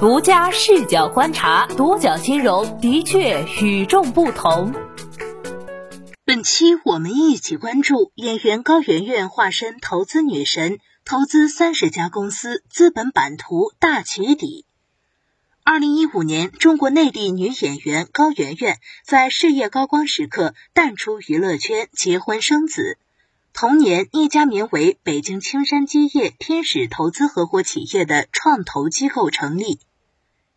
独家视角观察，独角金融的确与众不同。本期我们一起关注演员高圆圆化身投资女神，投资三十家公司，资本版图大起底。二零一五年，中国内地女演员高圆圆在事业高光时刻淡出娱乐圈，结婚生子。同年，一家名为北京青山基业天使投资合伙企业的创投机构成立。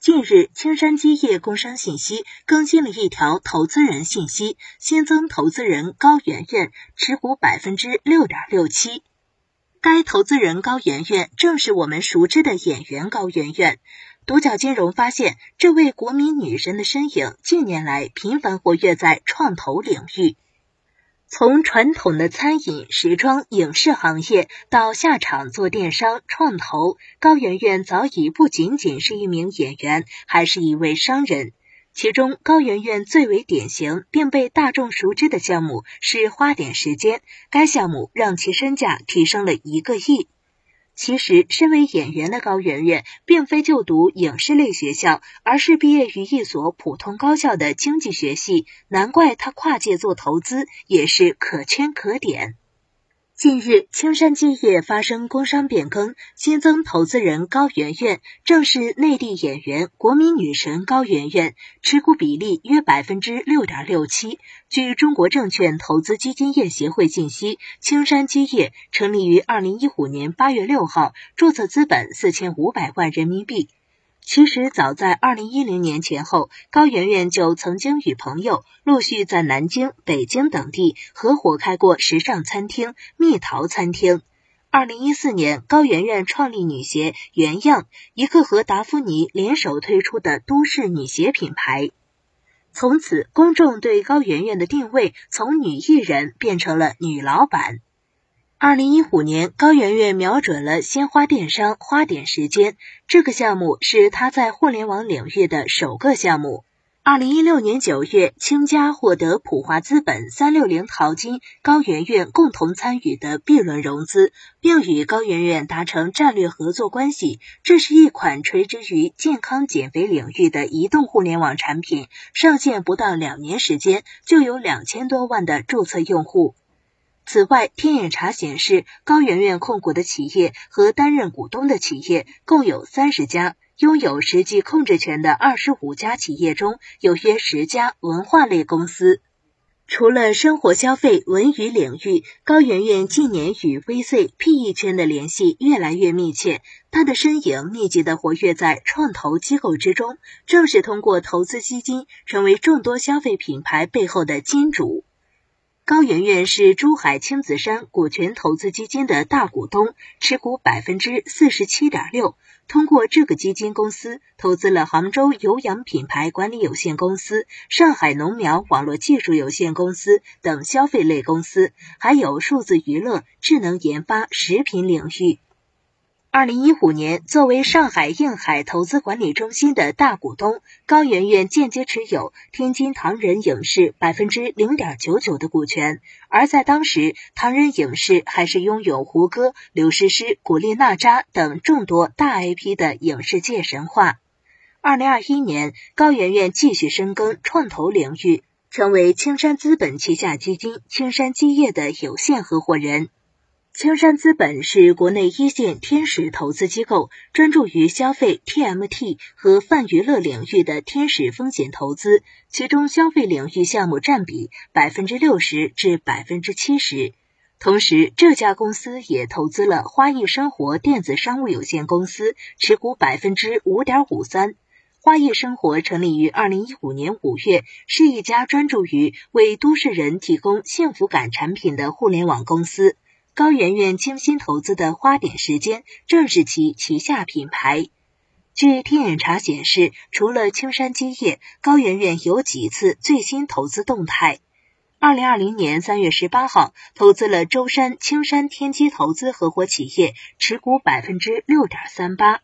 近日，青山基业工商信息更新了一条投资人信息，新增投资人高圆圆，持股百分之六点六七。该投资人高圆圆正是我们熟知的演员高圆圆。独角金融发现，这位国民女神的身影近年来频繁活跃在创投领域。从传统的餐饮、时装、影视行业到下场做电商、创投，高圆圆早已不仅仅是一名演员，还是一位商人。其中，高圆圆最为典型并被大众熟知的项目是花点时间，该项目让其身价提升了一个亿。其实，身为演员的高圆圆，并非就读影视类学校，而是毕业于一所普通高校的经济学系。难怪她跨界做投资，也是可圈可点。近日，青山基业发生工商变更，新增投资人高圆圆，正是内地演员、国民女神高圆圆，持股比例约百分之六点六七。据中国证券投资基金业协会信息，青山基业成立于二零一五年八月六号，注册资本四千五百万人民币。其实早在二零一零年前后，高圆圆就曾经与朋友陆续在南京、北京等地合伙开过时尚餐厅蜜桃餐厅。二零一四年，高圆圆创立女鞋原样，一个和达芙妮联手推出的都市女鞋品牌。从此，公众对高圆圆的定位从女艺人变成了女老板。二零一五年，高圆圆瞄准了鲜花电商花点时间这个项目，是她在互联网领域的首个项目。二零一六年九月，倾家获得普华资本、三六零淘金、高圆圆共同参与的 B 轮融资，并与高圆圆达成战略合作关系。这是一款垂直于健康减肥领域的移动互联网产品，上线不到两年时间，就有两千多万的注册用户。此外，天眼查显示，高圆圆控股的企业和担任股东的企业共有三十家，拥有实际控制权的二十五家企业中有约十家文化类公司。除了生活消费、文娱领域，高圆圆近年与 VC、PE 圈的联系越来越密切，她的身影密集的活跃在创投机构之中，正是通过投资基金，成为众多消费品牌背后的金主。高圆圆是珠海青子山股权投资基金的大股东，持股百分之四十七点六。通过这个基金公司，投资了杭州有氧品牌管理有限公司、上海农苗网络技术有限公司等消费类公司，还有数字娱乐、智能研发、食品领域。二零一五年，作为上海映海投资管理中心的大股东，高圆圆间接持有天津唐人影视百分之零点九九的股权。而在当时，唐人影视还是拥有胡歌、刘诗诗、古力娜扎等众多大 IP 的影视界神话。二零二一年，高圆圆继续深耕创投领域，成为青山资本旗下基金青山基业的有限合伙人。青山资本是国内一线天使投资机构，专注于消费、TMT 和泛娱乐领域的天使风险投资，其中消费领域项目占比百分之六十至百分之七十。同时，这家公司也投资了花艺生活电子商务有限公司，持股百分之五点五三。花艺生活成立于二零一五年五月，是一家专注于为都市人提供幸福感产品的互联网公司。高圆圆精心投资的花点时间正是其旗下品牌。据天眼查显示，除了青山基业，高圆圆有几次最新投资动态。二零二零年三月十八号，投资了舟山青山天基投资合伙企业，持股百分之六点三八。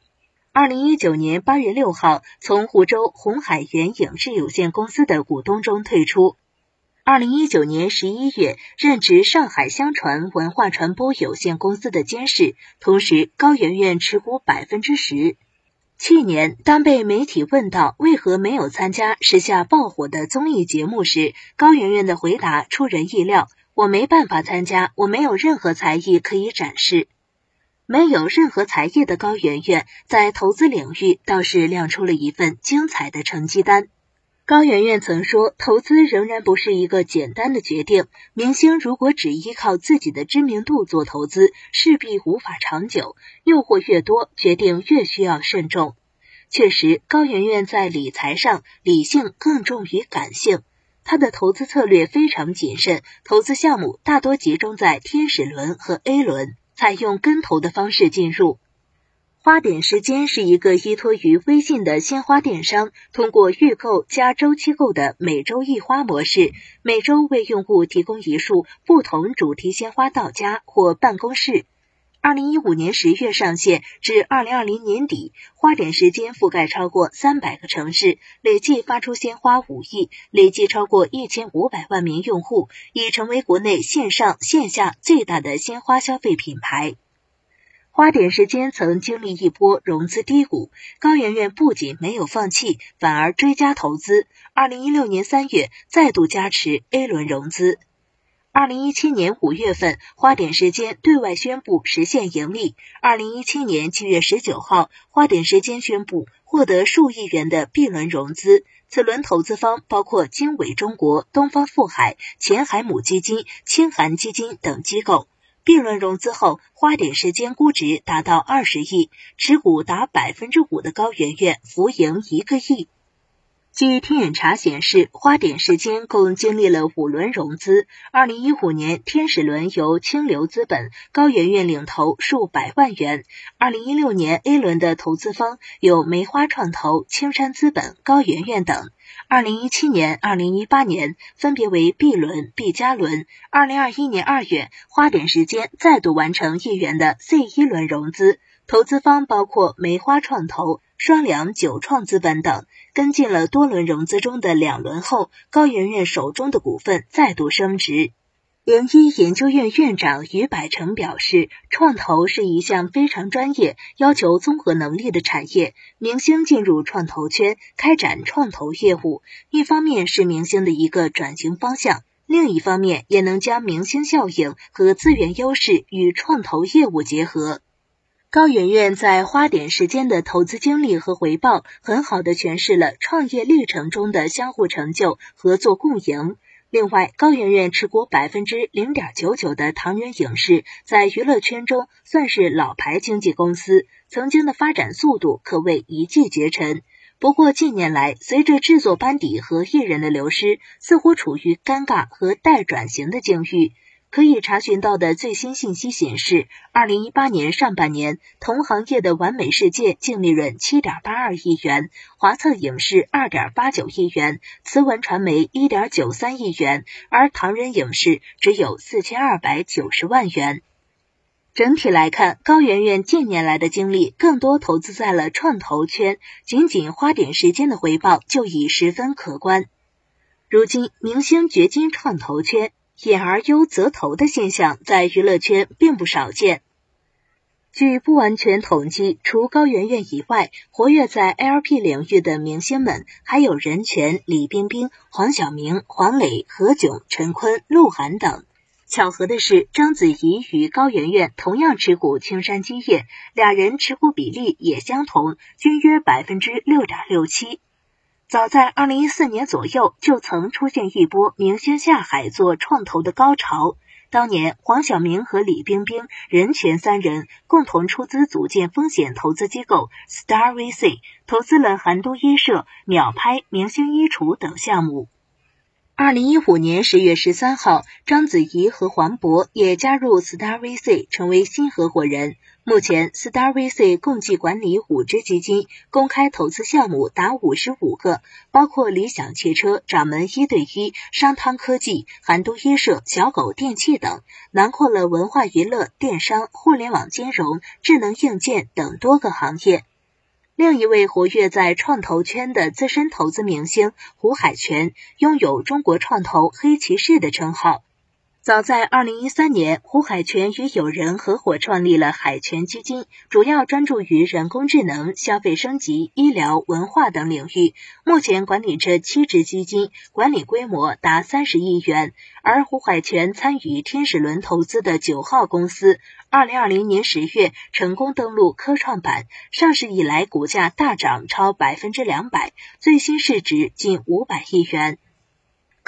二零一九年八月六号，从湖州红海源影视有限公司的股东中退出。二零一九年十一月，任职上海香传文化传播有限公司的监事，同时高圆圆持股百分之十。去年，当被媒体问到为何没有参加时下爆火的综艺节目时，高圆圆的回答出人意料：“我没办法参加，我没有任何才艺可以展示。”没有任何才艺的高圆圆，在投资领域倒是亮出了一份精彩的成绩单。高圆圆曾说：“投资仍然不是一个简单的决定。明星如果只依靠自己的知名度做投资，势必无法长久。诱惑越多，决定越需要慎重。”确实，高圆圆在理财上理性更重于感性。她的投资策略非常谨慎，投资项目大多集中在天使轮和 A 轮，采用跟投的方式进入。花点时间是一个依托于微信的鲜花电商，通过预购加周期购的每周一花模式，每周为用户提供一束不同主题鲜花到家或办公室。二零一五年十月上线至二零二零年底，花点时间覆盖超过三百个城市，累计发出鲜花五亿，累计超过一千五百万名用户，已成为国内线上线下最大的鲜花消费品牌。花点时间曾经历一波融资低谷，高圆圆不仅没有放弃，反而追加投资。二零一六年三月再度加持 A 轮融资。二零一七年五月份，花点时间对外宣布实现盈利。二零一七年七月十九号，花点时间宣布获得数亿元的 B 轮融资，此轮投资方包括经纬中国、东方富海、前海母基金、清寒基金等机构。并轮融资后，花点时间估值达到二十亿，持股达百分之五的高圆圆浮盈一个亿。据天眼查显示，花点时间共经历了五轮融资。二零一五年天使轮由清流资本、高圆圆领投数百万元。二零一六年 A 轮的投资方有梅花创投、青山资本、高圆圆等。二零一七年、二零一八年分别为 B 轮、B 加轮。二零二一年二月，花点时间再度完成亿元的 C 一轮融资，投资方包括梅花创投。双良九创资本等跟进了多轮融资中的两轮后，高圆圆手中的股份再度升值。零一研究院院长于百成表示，创投是一项非常专业、要求综合能力的产业。明星进入创投圈开展创投业务，一方面是明星的一个转型方向，另一方面也能将明星效应和资源优势与创投业务结合。高圆圆在花点时间的投资经历和回报，很好的诠释了创业历程中的相互成就、合作共赢。另外，高圆圆持股百分之零点九九的唐人影视，在娱乐圈中算是老牌经纪公司，曾经的发展速度可谓一骑绝尘。不过近年来，随着制作班底和艺人的流失，似乎处于尴尬和待转型的境遇。可以查询到的最新信息显示，二零一八年上半年，同行业的完美世界净利润七点八二亿元，华策影视二点八九亿元，慈文传媒一点九三亿元，而唐人影视只有四千二百九十万元。整体来看，高圆圆近年来的精力更多投资在了创投圈，仅仅花点时间的回报就已十分可观。如今，明星掘金创投圈。演而优则投的现象在娱乐圈并不少见。据不完全统计，除高圆圆以外，活跃在 LP 领域的明星们还有任泉、李冰冰、黄晓明、黄磊、何炅、陈坤、鹿晗等。巧合的是，章子怡与高圆圆同样持股青山基业，俩人持股比例也相同，均约百分之六点六七。早在二零一四年左右，就曾出现一波明星下海做创投的高潮。当年，黄晓明和李冰冰、任泉三人共同出资组建风险投资机构 Star VC，投资了韩都衣舍、秒拍、明星衣橱等项目。二零一五年十月十三号，章子怡和黄渤也加入 Star VC，成为新合伙人。目前，Star VC 共计管理五只基金，公开投资项目达五十五个，包括理想汽车、掌门一对一、商汤科技、韩都衣舍、小狗电器等，囊括了文化娱乐、电商、互联网金融、智能硬件等多个行业。另一位活跃在创投圈的资深投资明星胡海泉，拥有中国创投黑骑士的称号。早在二零一三年，胡海泉与友人合伙创立了海泉基金，主要专注于人工智能、消费升级、医疗、文化等领域。目前管理着七只基金，管理规模达三十亿元。而胡海泉参与天使轮投资的九号公司，二零二零年十月成功登陆科创板，上市以来股价大涨超百分之两百，最新市值近五百亿元。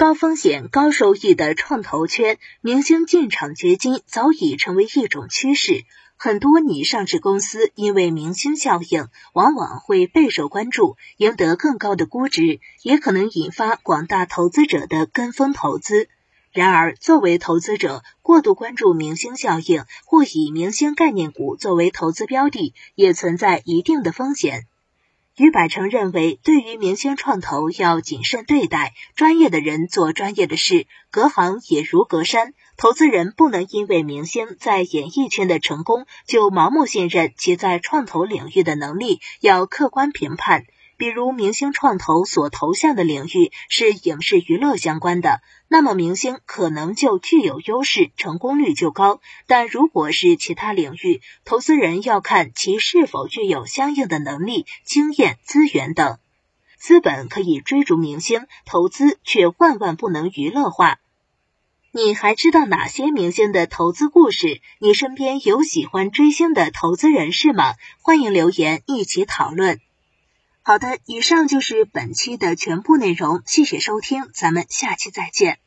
高风险高收益的创投圈，明星进场掘金早已成为一种趋势。很多拟上市公司因为明星效应，往往会备受关注，赢得更高的估值，也可能引发广大投资者的跟风投资。然而，作为投资者，过度关注明星效应，或以明星概念股作为投资标的，也存在一定的风险。于百成认为，对于明星创投要谨慎对待，专业的人做专业的事，隔行也如隔山。投资人不能因为明星在演艺圈的成功就盲目信任其在创投领域的能力，要客观评判。比如，明星创投所投向的领域是影视娱乐相关的，那么明星可能就具有优势，成功率就高。但如果是其他领域，投资人要看其是否具有相应的能力、经验、资源等。资本可以追逐明星，投资却万万不能娱乐化。你还知道哪些明星的投资故事？你身边有喜欢追星的投资人士吗？欢迎留言一起讨论。好的，以上就是本期的全部内容，谢谢收听，咱们下期再见。